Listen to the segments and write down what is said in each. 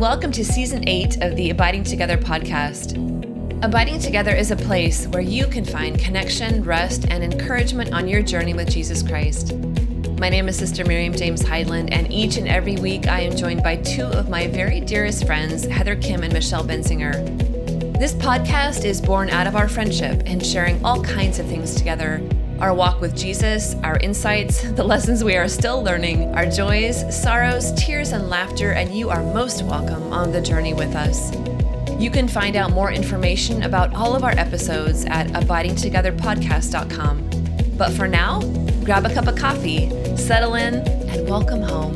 welcome to season eight of the Abiding Together podcast. Abiding Together is a place where you can find connection, rest, and encouragement on your journey with Jesus Christ. My name is Sister Miriam James Heidland, and each and every week I am joined by two of my very dearest friends, Heather Khym and Michelle Benzinger. This podcast is born out of our friendship and sharing all kinds of things together our walk with Jesus, our insights, the lessons we are still learning, our joys, sorrows, tears, and laughter, and you are most welcome on the journey with us. You can find out more information about all of our episodes at abidingtogetherpodcast.com. But for now, grab a cup of coffee, settle in, and welcome home.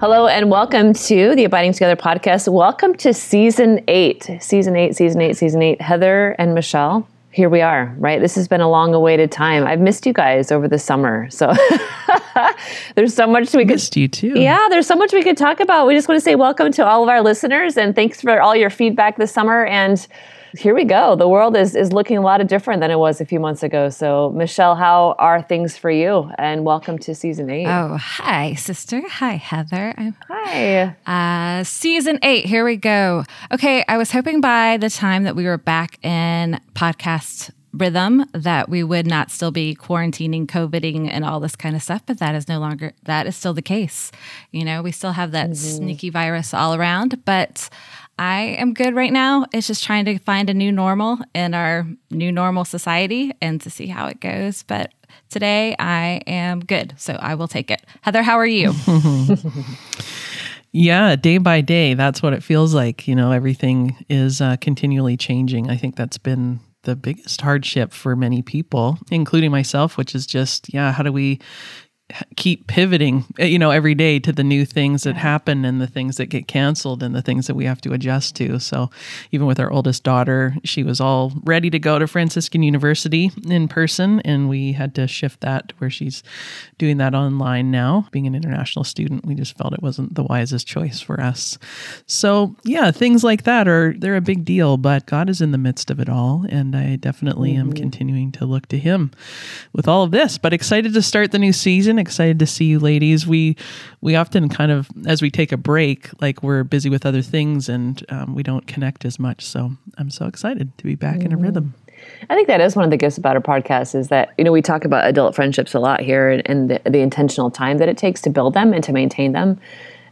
Hello and welcome to the Abiding Together podcast. Welcome to season eight, season eight, season eight, season eight. Heather and Michelle, here we are, right? This has been a long awaited time. I've missed you guys over the summer. So there's so much we could. Missed you too. Yeah, there's so much we could talk about. We just want to say welcome to all of our listeners and thanks for all your feedback this summer. And here we go. The world is is looking a lot of different than it was a few months ago. So, Michelle, how are things for you? And welcome to season eight. Oh, hi, sister. Hi, Heather. I'm, hi. Uh, season eight. Here we go. Okay, I was hoping by the time that we were back in podcast rhythm that we would not still be quarantining, COVIDing, and all this kind of stuff, but that is no longer, that is still the case. You know, we still have that mm-hmm. sneaky virus all around, but I am good right now. It's just trying to find a new normal in our new normal society and to see how it goes. But today I am good. So I will take it. Heather, how are you? yeah, day by day, that's what it feels like. You know, everything is uh, continually changing. I think that's been the biggest hardship for many people, including myself, which is just, yeah, how do we keep pivoting eh, you know every day to the new things that happen and the things that get canceled and the things that we have to adjust to. So even with our oldest daughter she was all ready to go to franciscan university in person and we had to shift that to where she's doing that online now. Being an international student we just felt it wasn't the wisest choice for us. So yeah things like that are they're a big deal but god is in the midst of it all and i definitely mm-hmm. am continuing to look to him with all of this but excited to start the new season Excited to see you, ladies. We we often kind of as we take a break, like we're busy with other things and um, we don't connect as much. So I'm so excited to be back mm-hmm. in a rhythm. I think that is one of the gifts about our podcast is that you know we talk about adult friendships a lot here and, and the, the intentional time that it takes to build them and to maintain them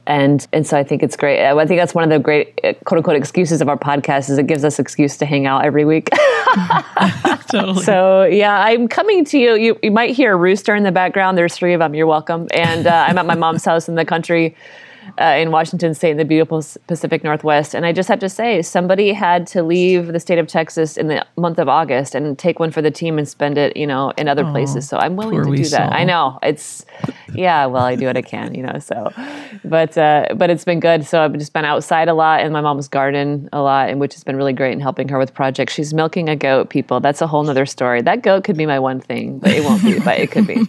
and and so I think it's great. I think that's one of the great uh, quote unquote excuses of our podcast is it gives us excuse to hang out every week. totally. So yeah, I'm coming to you. You you might hear a rooster in the background. There's three of them. You're welcome. And uh, I'm at my mom's house in the country uh, in Washington State in the beautiful Pacific Northwest. And I just have to say, somebody had to leave the state of Texas in the month of August and take one for the team and spend it, you know, in other oh, places. So I'm willing to do that. I know it's, yeah. Well, I do what I can, you know. So, but uh, but it's been good. So I've just been outside a lot in my mom's garden a lot, and which has been really great in helping her with projects. She's milking a goat. People, that's a whole nother story. That goat could be my one thing, but it won't be. but it could be.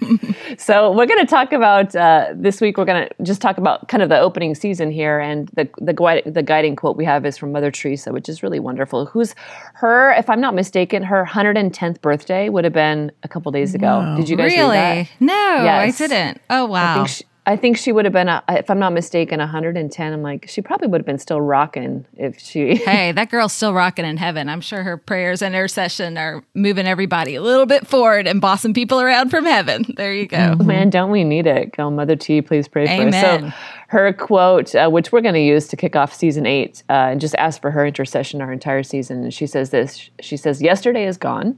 So we're going to talk about uh, this week. We're going to just talk about kind of the opening season here, and the the the guiding quote we have is from Mother Teresa, which is really wonderful. Who's her? If I'm not mistaken, her 110th birthday would have been a couple days ago. No. Did you guys really? No, yes. I didn't. Oh wow. I think she would have been, if I'm not mistaken, 110. I'm like, she probably would have been still rocking if she. hey, that girl's still rocking in heaven. I'm sure her prayers and intercession are moving everybody a little bit forward and bossing people around from heaven. There you go. Mm-hmm. Man, don't we need it? Go, Mother T, please pray Amen. for us. So, her quote, uh, which we're going to use to kick off season eight, uh, and just ask for her intercession our entire season. And she says this She says, Yesterday is gone,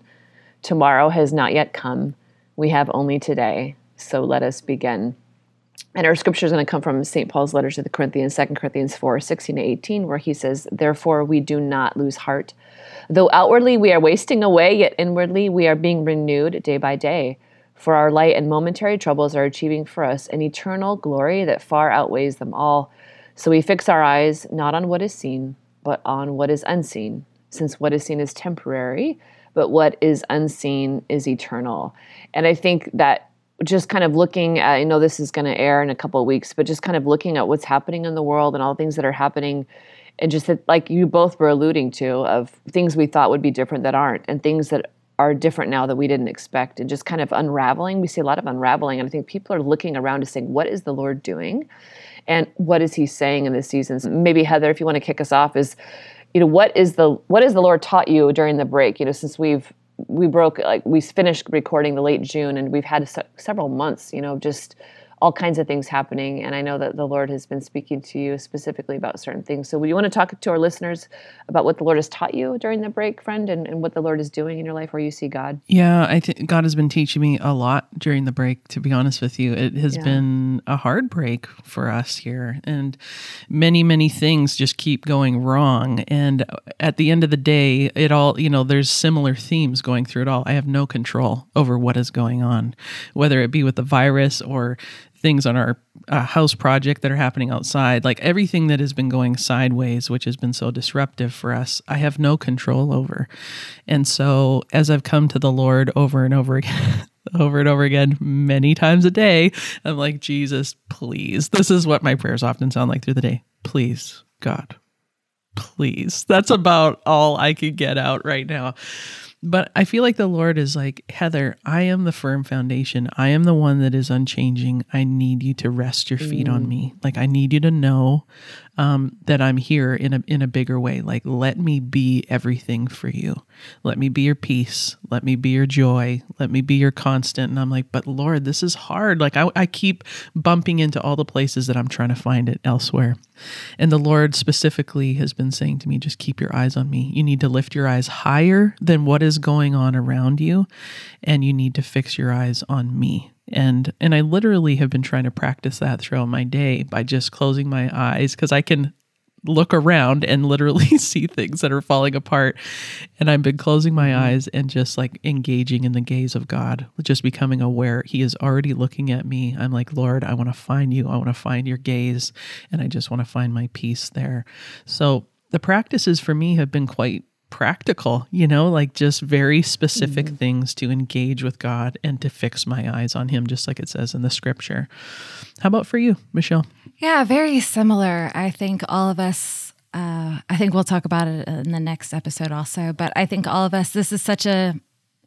tomorrow has not yet come. We have only today. So let us begin. And our scripture is going to come from St. Paul's letter to the Corinthians, 2 Corinthians 4 16 to 18, where he says, Therefore we do not lose heart. Though outwardly we are wasting away, yet inwardly we are being renewed day by day. For our light and momentary troubles are achieving for us an eternal glory that far outweighs them all. So we fix our eyes not on what is seen, but on what is unseen, since what is seen is temporary, but what is unseen is eternal. And I think that just kind of looking at, I know this is going to air in a couple of weeks, but just kind of looking at what's happening in the world and all the things that are happening. And just that, like you both were alluding to, of things we thought would be different that aren't, and things that are different now that we didn't expect and just kind of unraveling. We see a lot of unraveling. And I think people are looking around to saying, what is the Lord doing? And what is he saying in this season? Maybe Heather, if you want to kick us off, is you know what is the what has the Lord taught you during the break? You know, since we've we broke like we finished recording the late June and we've had se- several months, you know, just all kinds of things happening. And I know that the Lord has been speaking to you specifically about certain things. So, would you want to talk to our listeners about what the Lord has taught you during the break, friend, and, and what the Lord is doing in your life where you see God? Yeah, I think God has been teaching me a lot during the break, to be honest with you. It has yeah. been a hard break for us here. And many, many things just keep going wrong. And at the end of the day, it all, you know, there's similar themes going through it all. I have no control over what is going on, whether it be with the virus or things on our uh, house project that are happening outside, like everything that has been going sideways, which has been so disruptive for us, I have no control over. And so, as I've come to the Lord over and over again, over and over again, many times a day, I'm like, Jesus, please. This is what my prayers often sound like through the day. Please, God, please. That's about all I could get out right now. But I feel like the Lord is like, Heather, I am the firm foundation. I am the one that is unchanging. I need you to rest your feet mm. on me. Like I need you to know um, that I'm here in a in a bigger way. Like let me be everything for you. Let me be your peace. Let me be your joy. Let me be your constant. And I'm like, but Lord, this is hard. Like I, I keep bumping into all the places that I'm trying to find it elsewhere. And the Lord specifically has been saying to me, just keep your eyes on me. You need to lift your eyes higher than what is going on around you, and you need to fix your eyes on me. And and I literally have been trying to practice that throughout my day by just closing my eyes because I can look around and literally see things that are falling apart. And I've been closing my mm-hmm. eyes and just like engaging in the gaze of God just becoming aware he is already looking at me. I'm like Lord I want to find you. I want to find your gaze and I just want to find my peace there. So the practices for me have been quite practical, you know, like just very specific mm-hmm. things to engage with God and to fix my eyes on Him, just like it says in the scripture. How about for you, Michelle? Yeah, very similar. I think all of us, uh, I think we'll talk about it in the next episode also, but I think all of us, this is such a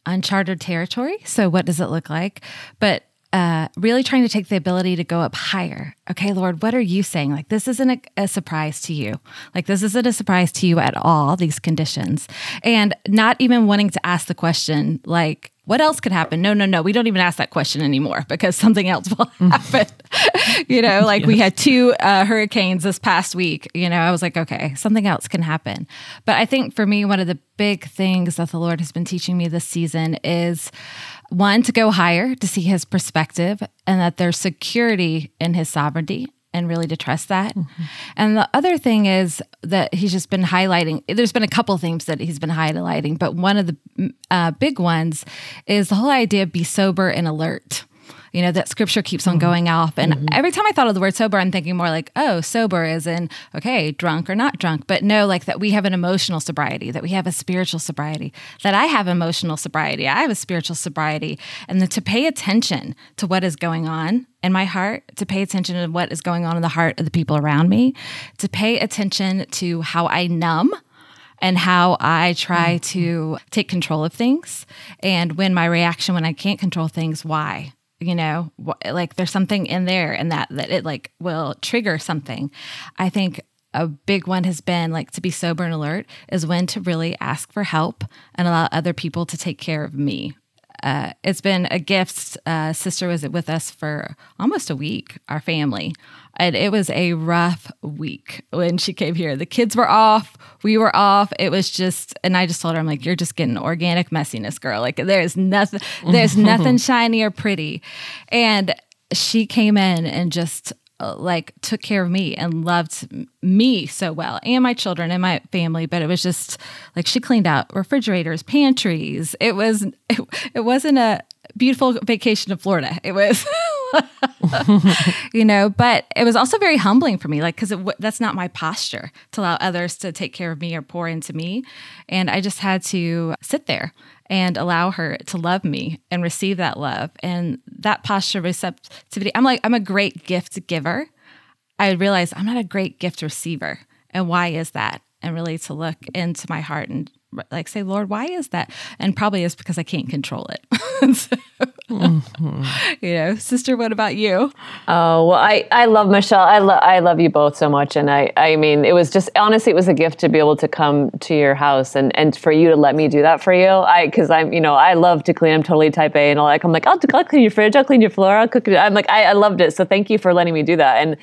uncharted territory. So, what does it look like? But uh, really trying to take the ability to go up higher. Okay, Lord, what are you saying? Like, this isn't a, a, surprise to you. Like, this isn't a surprise to you at all, these conditions. And not even wanting to ask the question, like, what else could happen? No, no, no. We don't even ask that question anymore because something else will happen. you know, like yes. we had two uh, hurricanes this past week. You know, I was like, okay, something else can happen. But I think for me, one of the big things that the Lord has been teaching me this season is one, to go higher, to see his perspective, and that there's security in his sovereignty and really to trust that. Mm-hmm. And the other thing is that he's just been highlighting, there's been a couple themes that he's been highlighting, but one of the uh, big ones is the whole idea of be sober and alert you know, that scripture keeps on mm-hmm. going off. And mm-hmm. every time I thought of the word sober, I'm thinking more like, oh, sober is in, okay, drunk or not drunk. But no, like that we have an emotional sobriety, that we have a spiritual sobriety, that I have emotional sobriety, I have a spiritual sobriety. And then to pay attention to what is going on in my heart, to pay attention to what is going on in the heart of the people around me, to pay attention to how I numb and how I try mm-hmm. to take control of things. And when my reaction, when I can't control things, why? You know like there's something in there and that that it like will trigger something i think a big one has been like to be sober and alert is when to really ask for help and allow other people to take care of me uh, it's been a gift. Uh, sister was with us for almost a week, our family. And it was a rough week when she came here. The kids were off, we were off. It was just, and I just told her, I'm like, you're just getting organic messiness, girl. Like there's nothing, there's nothing shiny or pretty. And she came in and just uh, like took care of me and loved me so well and my children and my family but it was just like she cleaned out refrigerators pantries it was it, it wasn't a beautiful vacation to florida it was you know but it was also very humbling for me like because that's not my posture to allow others to take care of me or pour into me and i just had to sit there and allow her to love me and receive that love and that posture receptivity. I'm like, I'm a great gift giver. I realize I'm not a great gift receiver. And why is that? And really to look into my heart and like say, Lord, why is that? And probably is because I can't control it. so, mm-hmm. You know, sister, what about you? Oh well, I I love Michelle. I love I love you both so much, and I I mean, it was just honestly, it was a gift to be able to come to your house and and for you to let me do that for you. I because I'm you know I love to clean. I'm totally type A, and all like I'm like I'll, I'll clean your fridge, I'll clean your floor, I'll cook. It. I'm like I, I loved it. So thank you for letting me do that and.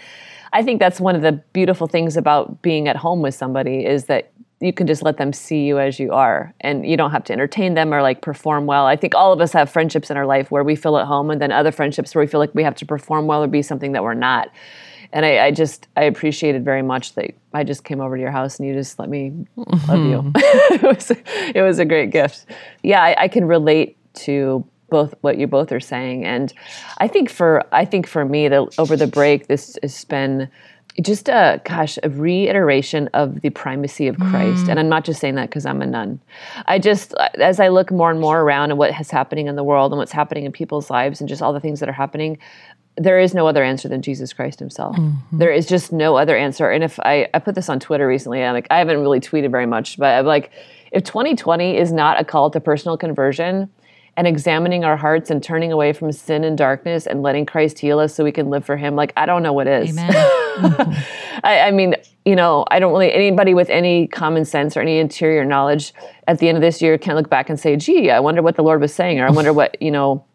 I think that's one of the beautiful things about being at home with somebody is that you can just let them see you as you are and you don't have to entertain them or like perform well. I think all of us have friendships in our life where we feel at home and then other friendships where we feel like we have to perform well or be something that we're not. And I, I just i appreciated very much that i just came over to your house and you just let me mm-hmm. love you. It, was, it was a great gift. Yeah I, I can relate to both what you both are saying and i think for i think for me that over the break this has been just a gosh a reiteration of the primacy of christ mm. and i'm not just saying that because i'm a nun i just as i look more and more around and what is happening in the world and what's happening in people's lives and just all the things that are happening there is no other answer than jesus christ himself mm-hmm. there is just no other answer and if i i put this on twitter recently i'm like i haven't really tweeted very much but i'm like if 2020 is not a call to personal conversion and examining our hearts and turning away from sin and darkness and letting Christ heal us so we can live for Him. Like, I don't know what is. Amen. I, I, mean, you know, I don't really, anybody with any common sense or any interior knowledge at the end of this year can look back and say, gee, I wonder what the Lord was saying, or I wonder what, you know,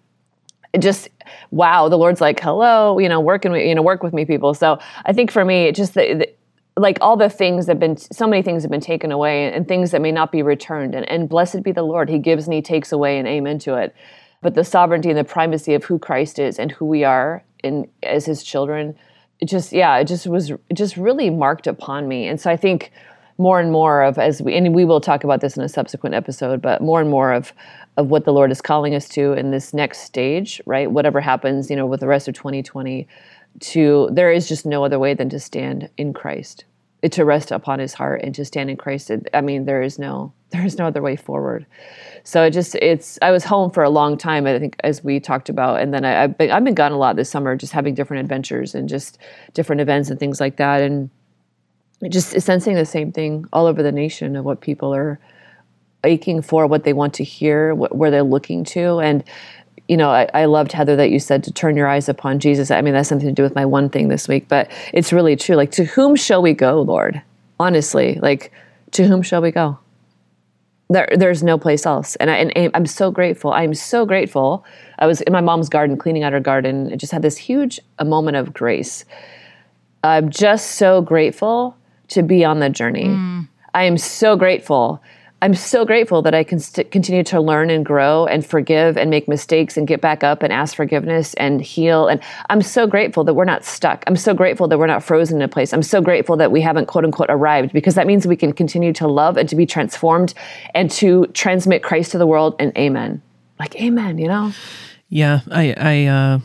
just wow the lord's like hello you know working you know work with me people so i think for me it just the, the like all the things that have been so many things have been taken away and things that may not be returned. And, and blessed be the lord he gives and he takes away and amen to it. But the sovereignty and the primacy of who christ is and who we are in as his children it just yeah it just was it just really marked upon me. And so i think more and more of as we and we will talk about this in a subsequent episode but more and more of of what the lord is calling us to in this next stage right? Whatever happens you know with the rest of 2020 to there is just no other way than to stand in Christ eh, to rest upon his heart and to stand in Christ. I mean there is no there is no other way forward. So it just it's I was home for a long time I think as we talked about and then I, have been I've been gone a lot this summer just having different adventures and just different events and things like that. And just sensing the same thing all over the nation of what people are aching for what they want to hear what, where they're looking to. And you know, I, I, loved Heather that you said to turn your eyes upon Jesus. I mean, that's something to do with my one thing this week, but it's really true. Like, to whom shall we go, Lord? Honestly, like, to whom shall we go? There, there's no place else. And, I, and I'm so grateful. I'm so grateful. I was in my mom's garden, cleaning out her garden. I just had this huge a moment of grace. I'm just so grateful to be on the journey. Mm. I am so grateful I'm so grateful that I can st- continue to learn and grow and forgive and make mistakes and get back up and ask forgiveness and heal. And I'm so grateful that we're not stuck. I'm so grateful that we're not frozen in a place. I'm so grateful that we haven't quote unquote arrived because that means we can continue to love and to be transformed and to transmit Christ to the world. And amen. Like, amen, you know? Yeah. I, I, uh,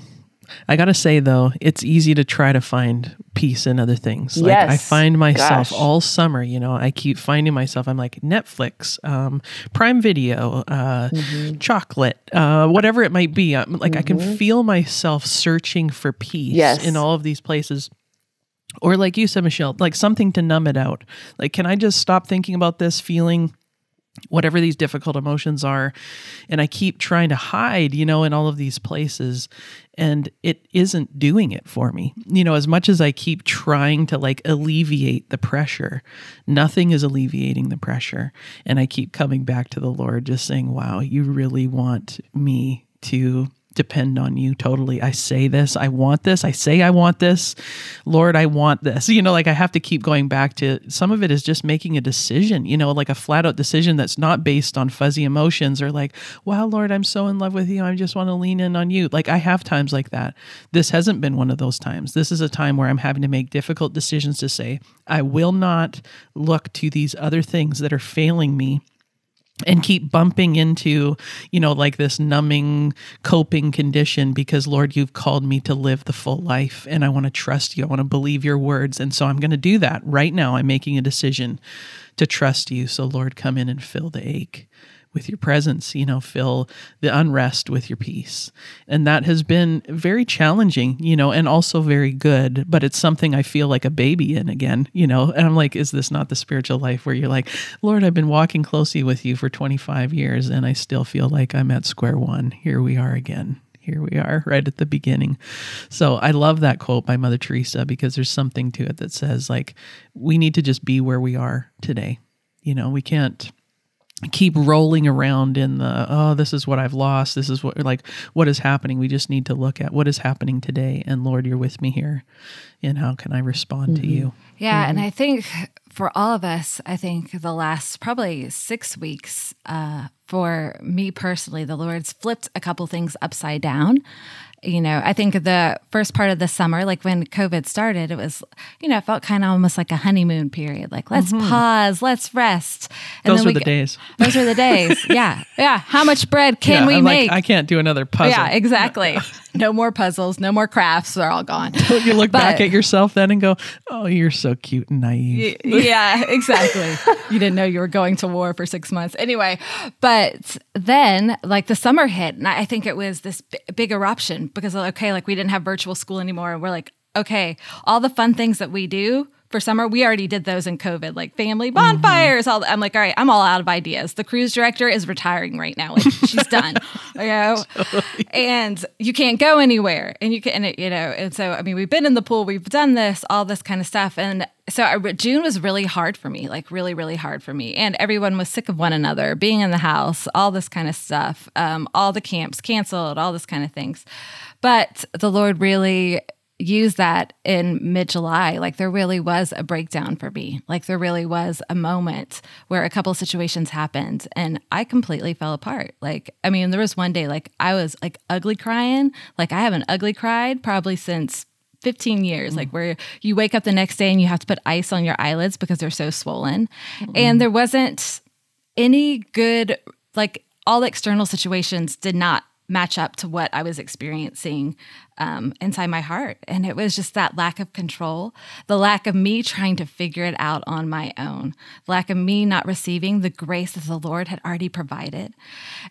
I gotta say though, it's easy to try to find peace in other things. Like yes. I find myself Gosh. all summer, you know, I keep finding myself. I'm like Netflix, um, Prime Video, uh, mm-hmm. chocolate, uh, whatever it might be. I'm, like mm-hmm. I can mm-hmm. feel myself searching for peace yes. in all of these places. Or like you said, Michelle, like something to numb it out. Like, can I just stop thinking about this feeling? Whatever these difficult emotions are and i keep trying to hide you know in all of these places and it isn't doing it for me. You know as much as i keep trying to like alleviate the pressure nothing is alleviating the pressure and i keep coming back to the lord just saying wow you really want me to depend on you totally. I say this, I want this, I say I want this. Lord, I want this. You know, like I have to keep going back to some of it is just making a decision, you know, like a flat out decision that's not based on fuzzy emotions or like, wow, Lord, I'm so in love with you. I just want to lean in on you. Like I have times like that. This hasn't been one of those times. This is a time where I'm having to make difficult decisions to say, I will not look to these other things that are failing me and keep bumping into, you know, like this numbing coping condition because Lord, you've called me to live the full life and I want to trust you. I want to believe your words. And so I'm going to do that right now. I'm making a decision to trust you. So Lord, come in and fill the ache. With your presence, you know, fill the unrest with your peace. And that has been very challenging, you know, and also very good, but it's something I feel like a baby in again, you know. And I'm like, is this not the spiritual life where you're like, Lord, I've been walking closely with you for 25 years and I still feel like I'm at square one. Here we are again here we are right at the beginning. So I love that quote by Mother Teresa because there's something to it that says like we need to just be where we are today. You know, we can't keep rolling around in the oh this is what i've lost. This is what like what is happening? We just need to look at what is happening today. And lord you're with me here. And how can i respond mm-hmm. to you? Yeah mm-hmm. and i think for all of us i think the last probably six weeks uh, for me personally the lord's flipped a couple things upside down you know, I think the first part of the summer, like when COVID started, it was, you know, it felt kind of almost like a honeymoon period. Like, let's mm-hmm. pause, let's rest. And those were the days. Those were the days. yeah. Yeah. How much bread can yeah, we I'm make? Like, I can't do another puzzle. Yeah, exactly. no more puzzles, no more crafts. They're all gone. Don't you look but, back at yourself then and go, oh, you're so cute and naive. yeah, exactly. you didn't know you were going to war for six months. Anyway, but then like the summer hit, and I think it was this b- big eruption because, okay, like we didn't have virtual school anymore. And we're like, okay, all the fun things that we do for summer, we already did those in COVID, like family bonfires. Mm-hmm. All I'm like, all right, I'm all out of ideas. The cruise director is retiring right now; like she's done, you know, totally. and you can't go anywhere, and you can, and it, you know, and so I mean, we've been in the pool, we've done this, all this kind of stuff, and so I, June was really hard for me, like really, really hard for me, and everyone was sick of one another, being in the house, all this kind of stuff, um, all the camps canceled, all this kind of things, but the Lord really use that in mid July. Like there really was a breakdown for me. Like there really was a moment where a couple situations happened and I completely fell apart. Like, I mean, there was one day like I was like ugly crying. Like I haven't ugly cried probably since 15 years, mm. like where you wake up the next day and you have to put ice on your eyelids because they're so swollen. Mm. And there wasn't any good, like all external situations did not match up to what I was experiencing um, inside my heart. And it was just that lack of control, the lack of me trying to figure it out on my own, the lack of me not receiving the grace that the Lord had already provided.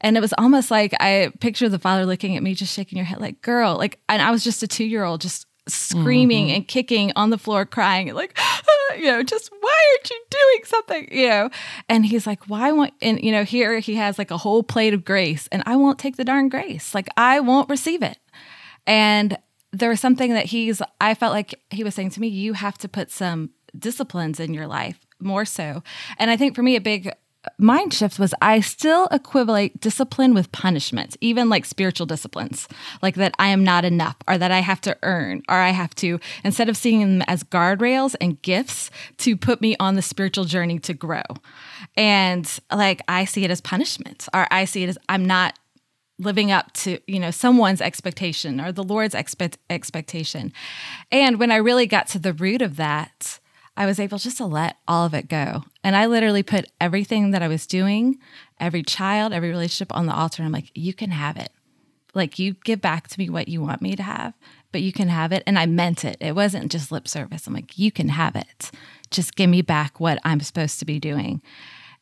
And it was almost like I picture the Father looking at me, just shaking your head, like, girl, like, and I was just a two year old, just screaming mm-hmm. and kicking on the floor, crying, like, you know, just why aren't you doing something? You know, and he's like, why won't, and, you know, here he has like a whole plate of grace, and I won't take the darn grace. Like, I won't receive it. And there was something that he's, I felt like he was saying to me, you have to put some disciplines in your life more so. And I think for me, a big mind shift was I still equivalent discipline with punishment, even like spiritual disciplines, like that I am not enough or that I have to earn or I have to, instead of seeing them as guardrails and gifts to put me on the spiritual journey to grow. And like I see it as punishment or I see it as I'm not living up to you know someone's expectation or the lord's expect- expectation and when i really got to the root of that I was able just to let all of it go. And I literally put everything that I was doing, every child, every relationship on the altar. I'm like, you can have it. Like, you give back to me what you want me to have, but you can have it. And I meant it. It wasn't just lip service. I'm like, you can have it. Just give me back what I'm supposed to be doing.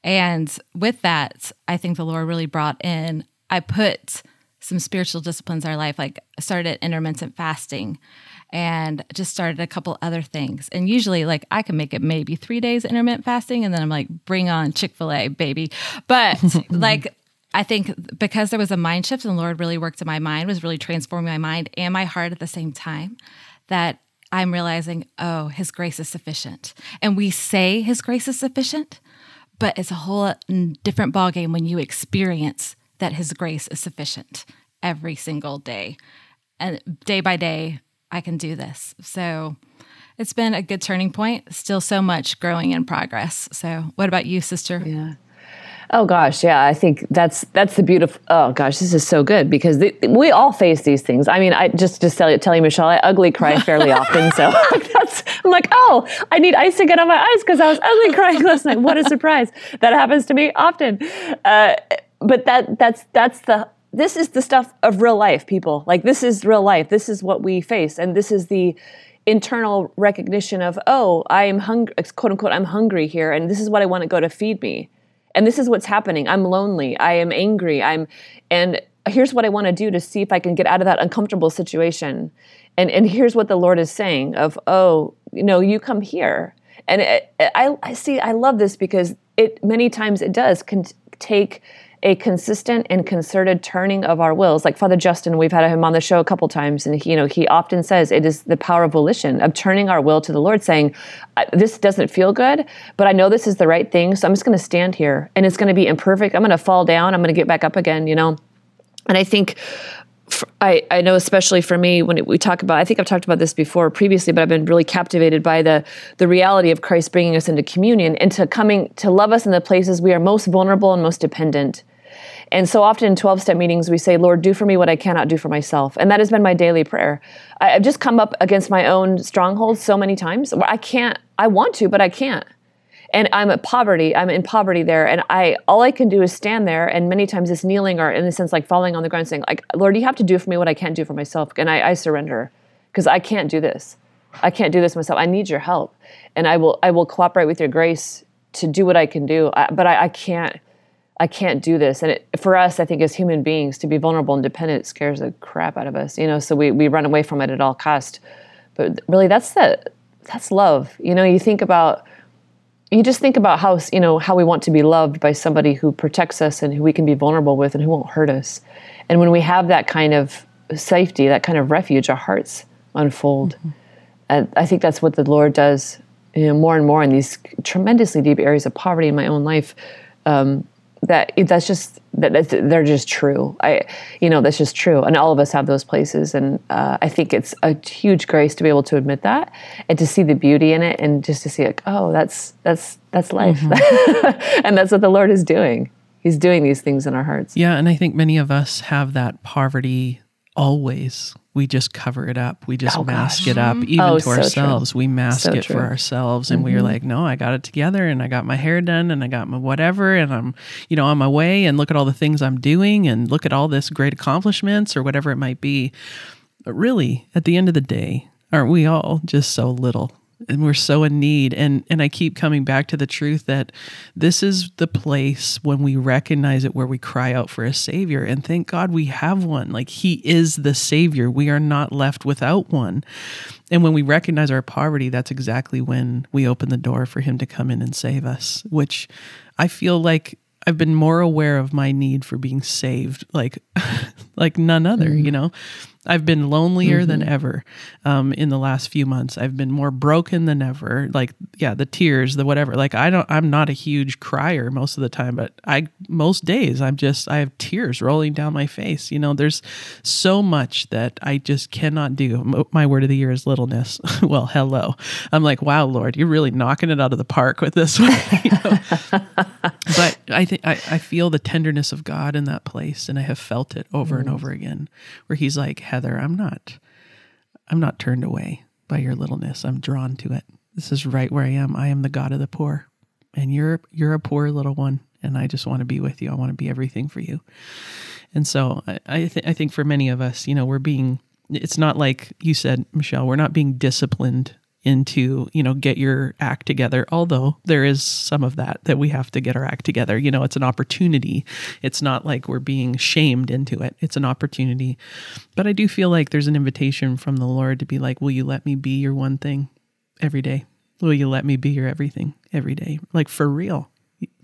And with that, I think the Lord really brought in, I put some spiritual disciplines in our life, like started intermittent fasting and just started a couple other things. And usually, like, I can make it maybe three days intermittent fasting, and then I'm like, bring on Chick fil A, baby. But like, I think because there was a mind shift and the Lord really worked in my mind, was really transforming my mind and my heart at the same time, that I'm realizing, oh, His grace is sufficient. And we say His grace is sufficient, but it's a whole different ballgame when you experience that His grace is sufficient every single day. And day by day, I can do this. So it's been a good turning point. Still so much growing in progress. So what about you, sister? Yeah. Oh gosh, yeah. I think that's that's the beautiful. Oh gosh, this is so good because the, we all face these things. I mean, I just just tell you, tell you, Michelle, I ugly cry fairly often. So that's I'm like, oh, I need ice to get on my eyes because I was ugly crying last night. What a surprise! That happens to me often. Uh, but that that's that's the this is the stuff of real life, people. Like this is real life. This is what we face, and this is the internal recognition of, oh, I am hungry, quote unquote, I'm hungry here, and this is what I want to go to feed me. and this is what's happening. I'm lonely. I am angry. I'm, and here's what I want to do to see if I can get out of that uncomfortable situation. And and here's what the Lord is saying of, oh, you know, you come here. And it, I, I see, I love this because it many times it does con- take a consistent and concerted turning of our wills. Like Father Justin, we've had him on the show a couple times, and he, you know he often says it is the power of volition of turning our will to the Lord, saying, "This doesn't feel good, but I know this is the right thing, so I'm just going to stand here, and it's going to be imperfect. I'm going to fall down. I'm going to get back up again." You know, and I think I, I know especially for me when we talk about I think I've talked about this before previously but I've been really captivated by the the reality of Christ bringing us into communion and to coming to love us in the places we are most vulnerable and most dependent. And so often in 12 step meetings we say Lord do for me what I cannot do for myself and that has been my daily prayer. I, I've just come up against my own strongholds so many times I can't I want to but I can't and I'm at poverty. I'm in poverty there, and I all I can do is stand there, and many times it's kneeling or in a sense like falling on the ground, saying like, "Lord, you have to do for me what I can't do for myself," and I, I surrender because I can't do this. I can't do this myself. I need your help, and I will I will cooperate with your grace to do what I can do. I, but I, I, can't I can't do this. And it, for us, I think as human beings, to be vulnerable and dependent scares the crap out of us. You know, so we we run away from it at all cost. But really, that's the that's love. You know, you think about you just think about how you know how we want to be loved by somebody who protects us and who we can be vulnerable with and who won't hurt us. And when we have that kind of safety that kind of refuge our hearts unfold. Mm-hmm. and i think that's what the lord does you know more and more in these tremendously deep areas of poverty in my own life. Um, that that's just that they're just true. I, you know, that's just true, and all of us have those places, and uh, I think it's a huge grace to be able to admit that and to see the beauty in it, and just to see like, oh, that's that's that's life, mm-hmm. and that's what the Lord is doing. He's doing these things in our hearts. Yeah, and I think many of us have that poverty always we just cover it up. We just oh, mask gosh. it up, even oh, to so ourselves. True. We mask so it true. for ourselves, and mm-hmm. we're like, "No, I got it together, and I got my hair done, and I got my whatever, and I'm, you know, on my way. And look at all the things I'm doing, and look at all this great accomplishments, or whatever it might be." But really, at the end of the day, aren't we all just so little and we're so in need. And and I keep coming back to the truth that this is the place when we recognize it where we cry out for a savior. And thank God we have one. Like he is the savior. We are not left without one. And when we recognize our poverty that's exactly when we open the door for him to come in and save us which I feel like I've been more aware of my need for being saved like like none other mm. you know I've been lonelier mm-hmm. than ever um, in the last few months. I've been more broken than ever. Like, yeah, the tears, the whatever. Like, I don't. I'm not a huge crier most of the time, but I most days I'm just I have tears rolling down my face. You know, there's so much that I just cannot do. My word of the year is littleness. well, hello. I'm like, wow, Lord, you're really knocking it out of the park with this one. You know? but I think I, I feel the tenderness of God in that place, and I have felt it over mm. and over again, where He's like Heather, I'm not I'm not turned away by your littleness. I'm drawn to it. This is right where I am. I am the God of the poor. And you're you're a poor little one and I just want to be with you. I want to be everything for you. And so I I, th- I think for many of us, you know, we're being it's not like you said, Michelle, we're not being disciplined into you know get your act together although there is some of that that we have to get our act together. You know it's an opportunity. It's not like we're being shamed into it. It's an opportunity. But i do feel like there's an invitation from the lord to be like will you let me be your one thing every day? Will you let me be your everything every day? Like for real.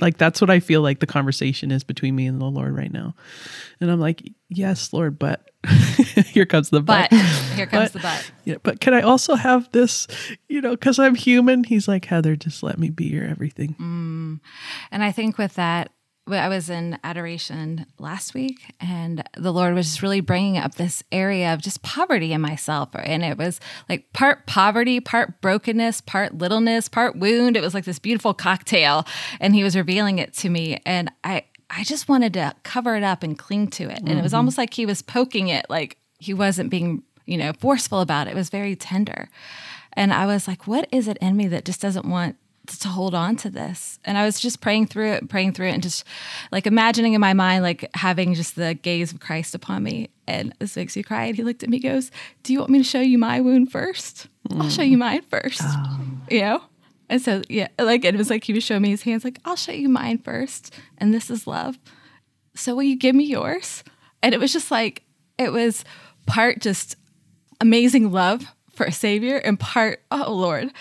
Like that's what I feel like the conversation is between me and the Lord right now. And I'm like, yes, Lord, but here comes the but. but. Here comes but, the but. Yeah, but can I also have this, you know, because I'm human? He's like, Heather, just let me be your everything. Mm. And I think with that, I was in adoration last week, and the Lord was just really bringing up this area of just poverty in myself. And it was like part poverty, part brokenness, part littleness, part wound. It was like this beautiful cocktail. And He was revealing it to me. And I, I just wanted to cover it up and cling to it. And mm-hmm. it was mm-hmm. almost like He was poking it, like He wasn't being, you know, forceful about it. It was very tender. And I was like, what is it in me that just doesn't want to hold on to this. And I was just praying through it, praying through it, and just like imagining in my mind, like having just the gaze of Christ upon me. And this makes me cry. And he looked at me, goes, Do you want me to show you my wound first? Mm. I'll show you mine first. Oh. You know? And so, yeah, like it was like he was showing me his hands, like, I'll show you mine first. And this is love. So will you give me yours? And it was just like, it was part just amazing love for a savior and part, oh Lord,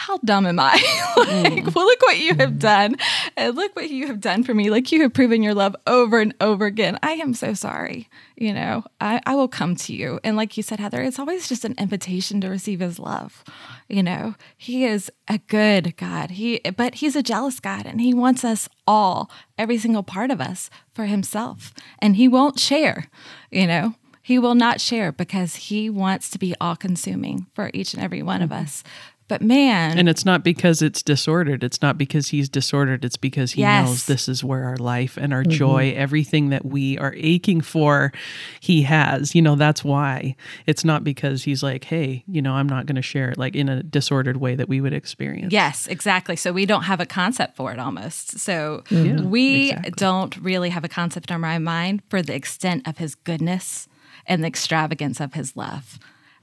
how dumb am I? like, mm. well, look what you have done. And look what you have done for me. Like, you have proven your love over and over again. I am so sorry. You know, I, I will come to you. And like you said, Heather, it's always just an invitation to receive his love. You know, he is a good God. He, but he's a jealous God and he wants us all, every single part of us, for himself. And he won't share, you know. He will not share because he wants to be all consuming for each and every one mm-hmm. of us. But man. And it's not because it's disordered. It's not because he's disordered. It's because he yes. knows this is where our life and our mm-hmm. joy, everything that we are aching for, he has. You know, that's why. It's not because he's like, hey, you know, I'm not going to share it like in a disordered way that we would experience. Yes, exactly. So we don't have a concept for it almost. So mm-hmm. we exactly. don't really have a concept in our mind for the extent of his goodness and the extravagance of his love.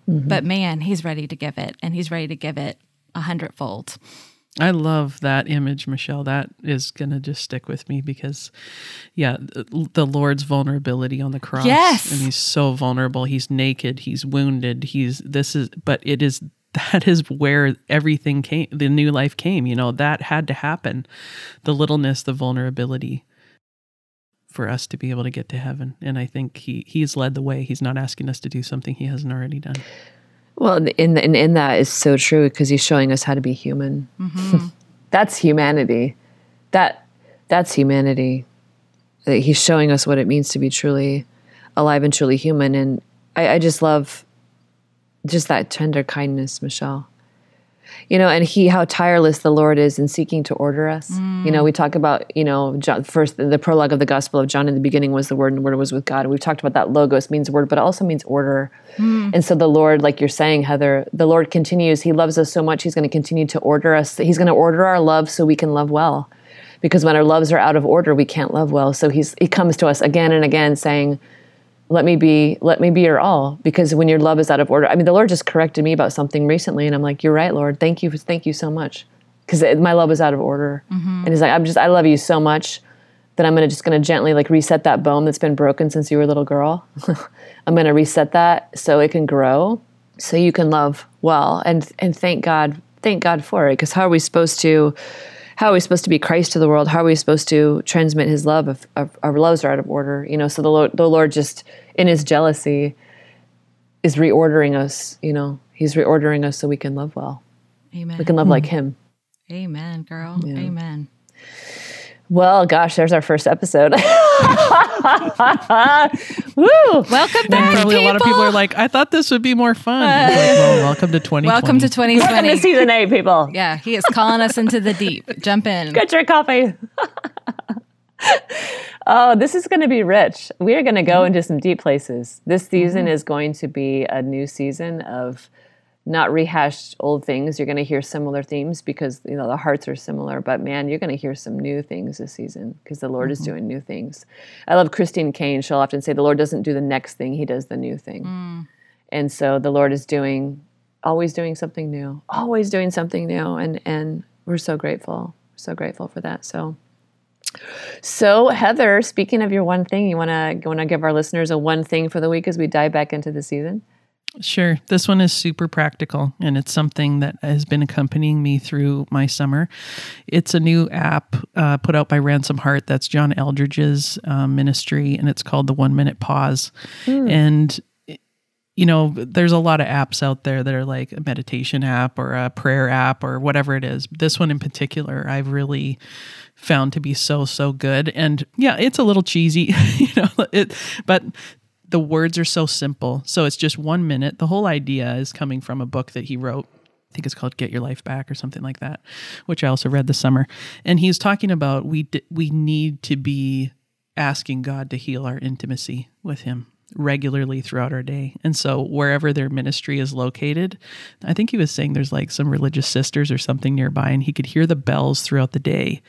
Mm-hmm. But man, he's ready to give it and he's ready to give it a hundredfold. I love that image, Michelle. That is going to just stick with me because, yeah, the Lord's vulnerability on the cross. Yes. And he's so vulnerable. He's naked. He's wounded. He's, this is, but it is, that is where everything came, the new life came. You know, that had to happen. The littleness, the vulnerability for us to be able to get to heaven. And I think he he's led the way. He's not asking us to do something he hasn't already done. Well, in in, in that is so true because he's showing us how to be human. Mm-hmm. that's humanity. That that's humanity. He's showing us what it means to be truly alive and truly human. And I, I just love just that tender kindness, Michelle you know, and he, how tireless the Lord is in seeking to order us. Mm. You know, we talk about, you know, John, first the prologue of the Gospel of John in the beginning was the Word, and the Word was with God. And we've talked about that logos means word, but it also means order. Mm. And so the Lord, like you're saying, Heather, the Lord continues. He loves us so much. He's going to continue to order us. He's going to order our love so we can love well. Because when our loves are out of order, we can't love well. So he's he comes to us again and again saying, let me be let me be your all. Because when your love is out of order i mean the lord just corrected me about something recently and i'm like you're right lord. Thank you thank you so much. Because my love is out of order. Mm-hmm. and he's like i'm just i love you so much that i'm gonna just gonna gently like reset that bone that's been broken since you were a little girl. I'm gonna reset that so it can grow so you can love well. And and thank god thank god for it because how are we supposed to how are we supposed to be Christ to the world? How are we supposed to transmit His love if, if our loves are out of order? You know, so the Lord, the Lord just in His jealousy is reordering us. You know, He's reordering us so we can love well. Amen. We can love like Him. Amen, girl. Yeah. Amen. Well, gosh, there's our first episode. Woo! Welcome back. probably people. a lot of people are like, I thought this would be more fun. Uh, like, well, welcome to 2020. Welcome to 2020. Welcome to season eight, people. Yeah, he is calling us into the deep. Jump in. Get your coffee. oh, this is going to be rich. We are going to go mm-hmm. into some deep places. This season mm-hmm. is going to be a new season of not rehash old things. You're going to hear similar themes because you know the hearts are similar. But man, you're going to hear some new things this season because the Lord mm-hmm. is doing new things. I love Christine Caine. She'll often say the Lord doesn't do the next thing; He does the new thing. Mm. And so the Lord is doing, always doing something new, always doing something new, and and we're so grateful, so grateful for that. So. So Heather, speaking of your one thing, you want to want to give our listeners a one thing for the week as we dive back into the season. Sure. This one is super practical and it's something that has been accompanying me through my summer. It's a new app uh, put out by Ransom Heart. That's John Eldredge's uh, ministry and it's called the One Minute Pause. Mm. And you know, there's a lot of apps out there that are like a meditation app or a prayer app or whatever it is. This one in particular, I've really found to be so so good. And yeah, it's a little cheesy, you know, it but the words are so simple. So it's just one minute. The whole idea is coming from a book that he wrote. I think it's called Get Your Life Back or something like that, which I also read this summer. And he's talking about we d- we need to be asking God to heal our intimacy with him. Regularly throughout our day. And so wherever their ministry is located, I think he was saying there's like some religious sisters or something nearby and he could hear the bells throughout the day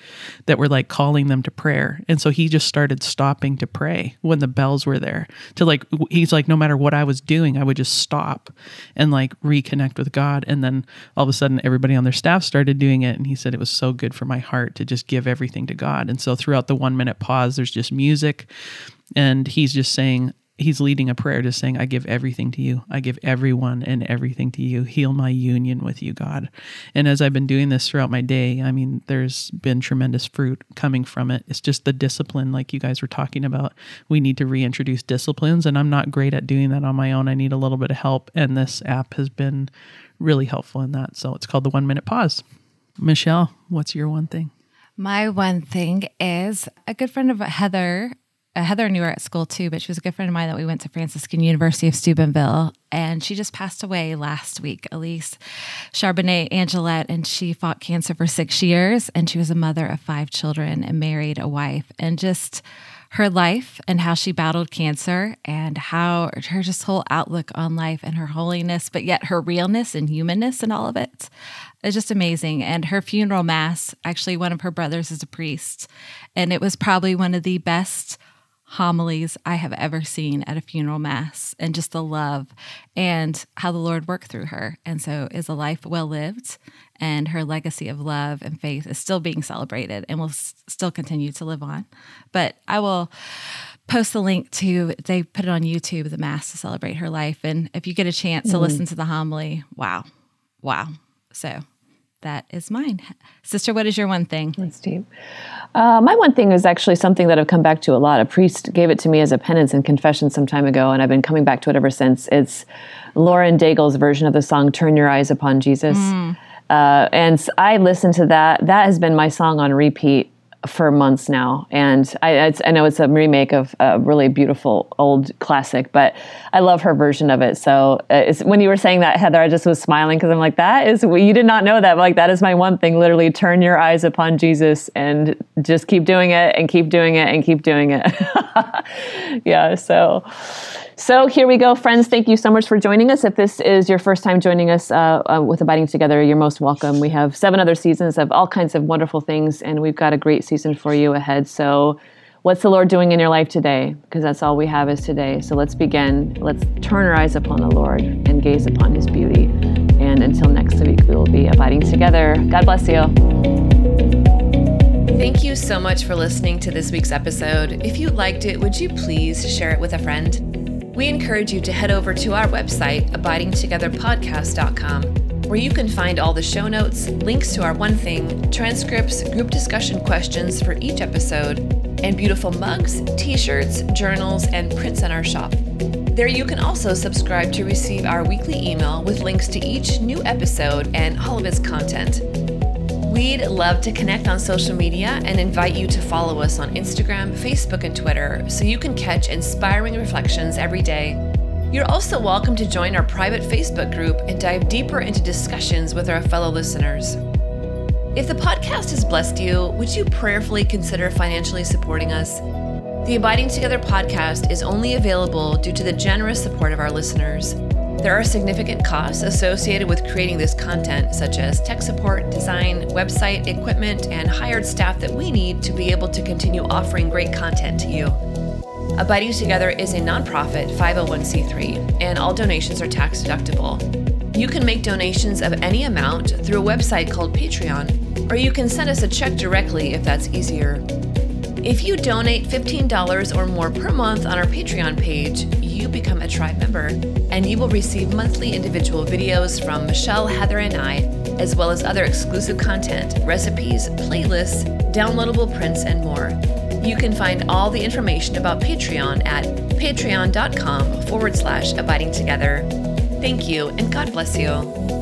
that were like calling them to prayer. And so he just started stopping to pray when the bells were there. To like he's like no matter what I was doing, I would just stop and like reconnect with God and then all of a sudden everybody on their staff started doing it and he said it was so good for my heart to just give everything to God. And so throughout the 1 minute pause there's just music and he's just saying he's leading a prayer just saying i give everything to you. I give everyone and everything to you. Heal my union with you god. And as i've been doing this throughout my day i mean there's been tremendous fruit coming from it. It's just the discipline like you guys were talking about. We need to reintroduce disciplines and i'm not great at doing that on my own. I need a little bit of help and this app has been really helpful in that. So it's called the one minute pause. Michelle what's your one thing? My one thing is a good friend of Heather uh, Heather knew her at school too, but she was a good friend of mine that we went to Franciscan University of Steubenville. And she just passed away last week, Elise Charbonnet Angelette. And she fought cancer for six years. And she was a mother of five children and married a wife. And just her life and how she battled cancer and how her just whole outlook on life and her holiness, but yet her realness and humanness and all of it is just amazing. And her funeral mass, actually, one of her brothers is a priest. And it was probably one of the best homilies I have ever seen at a funeral mass and just the love and how the Lord worked through her. And so is a life well lived and her legacy of love and faith is still being celebrated and will s- still continue to live on. But I will post the link to they put it on YouTube the mass to celebrate her life and if you get a chance mm. to listen to the homily, wow. Wow. So that is mine. Sister, what is your one thing? That's deep. Uh, my one thing is actually something that I've come back to a lot. A priest gave it to me as a penance and confession some time ago, and I've been coming back to it ever since. It's Lauren Daigle's version of the song "Turn Your Eyes Upon Jesus," mm. uh, and I listened to that. That has been my song on repeat for months now. And I, I, know it's a remake of a really beautiful old classic, but I love her version of it. So uh, when you were saying that, Heather, I just was smiling because I'm like, that is, you did not know that. But like, that is my one thing. Literally turn your eyes upon Jesus and just keep doing it and keep doing it and keep doing it. yeah. So, so here we go, friends. Thank you so much for joining us. If this is your first time joining us uh, uh, with Abiding Together, you're most welcome. We have seven other seasons of all kinds of wonderful things, and we've got a great season for you ahead. So, what's the Lord doing in your life today? Because that's all we have is today. So let's begin. Let's turn our eyes upon the Lord and gaze upon His beauty. And until next week, we will be abiding together. God bless you. Thank you so much for listening to this week's episode. If you liked it, would you please share it with a friend? We encourage you to head over to our website, abidingtogetherpodcast.com, where you can find all the show notes, links to our One Thing, transcripts, group discussion questions for each episode, and beautiful mugs, t shirts, journals, and prints in our shop. There you can also subscribe to receive our weekly email with links to each new episode and all of its content. We'd love to connect on social media and invite you to follow us on Instagram, Facebook, and Twitter so you can catch inspiring reflections every day. You're also welcome to join our private Facebook group and dive deeper into discussions with our fellow listeners. If the podcast has blessed you, would you prayerfully consider financially supporting us? The Abiding Together podcast is only available due to the generous support of our listeners. There are significant costs associated with creating this content, such as tech support, design, website, equipment, and hired staff that we need to be able to continue offering great content to you. Abiding Together is a nonprofit 501c3, and all donations are tax deductible. You can make donations of any amount through a website called Patreon, or you can send us a check directly if that's easier. If you donate $15 or more per month on our Patreon page, you become a tribe member, and you will receive monthly individual videos from Michelle, Heather, and I, as well as other exclusive content, recipes, playlists, downloadable prints, and more. You can find all the information about Patreon at patreon.com forward slash abiding together. Thank you, and God bless you.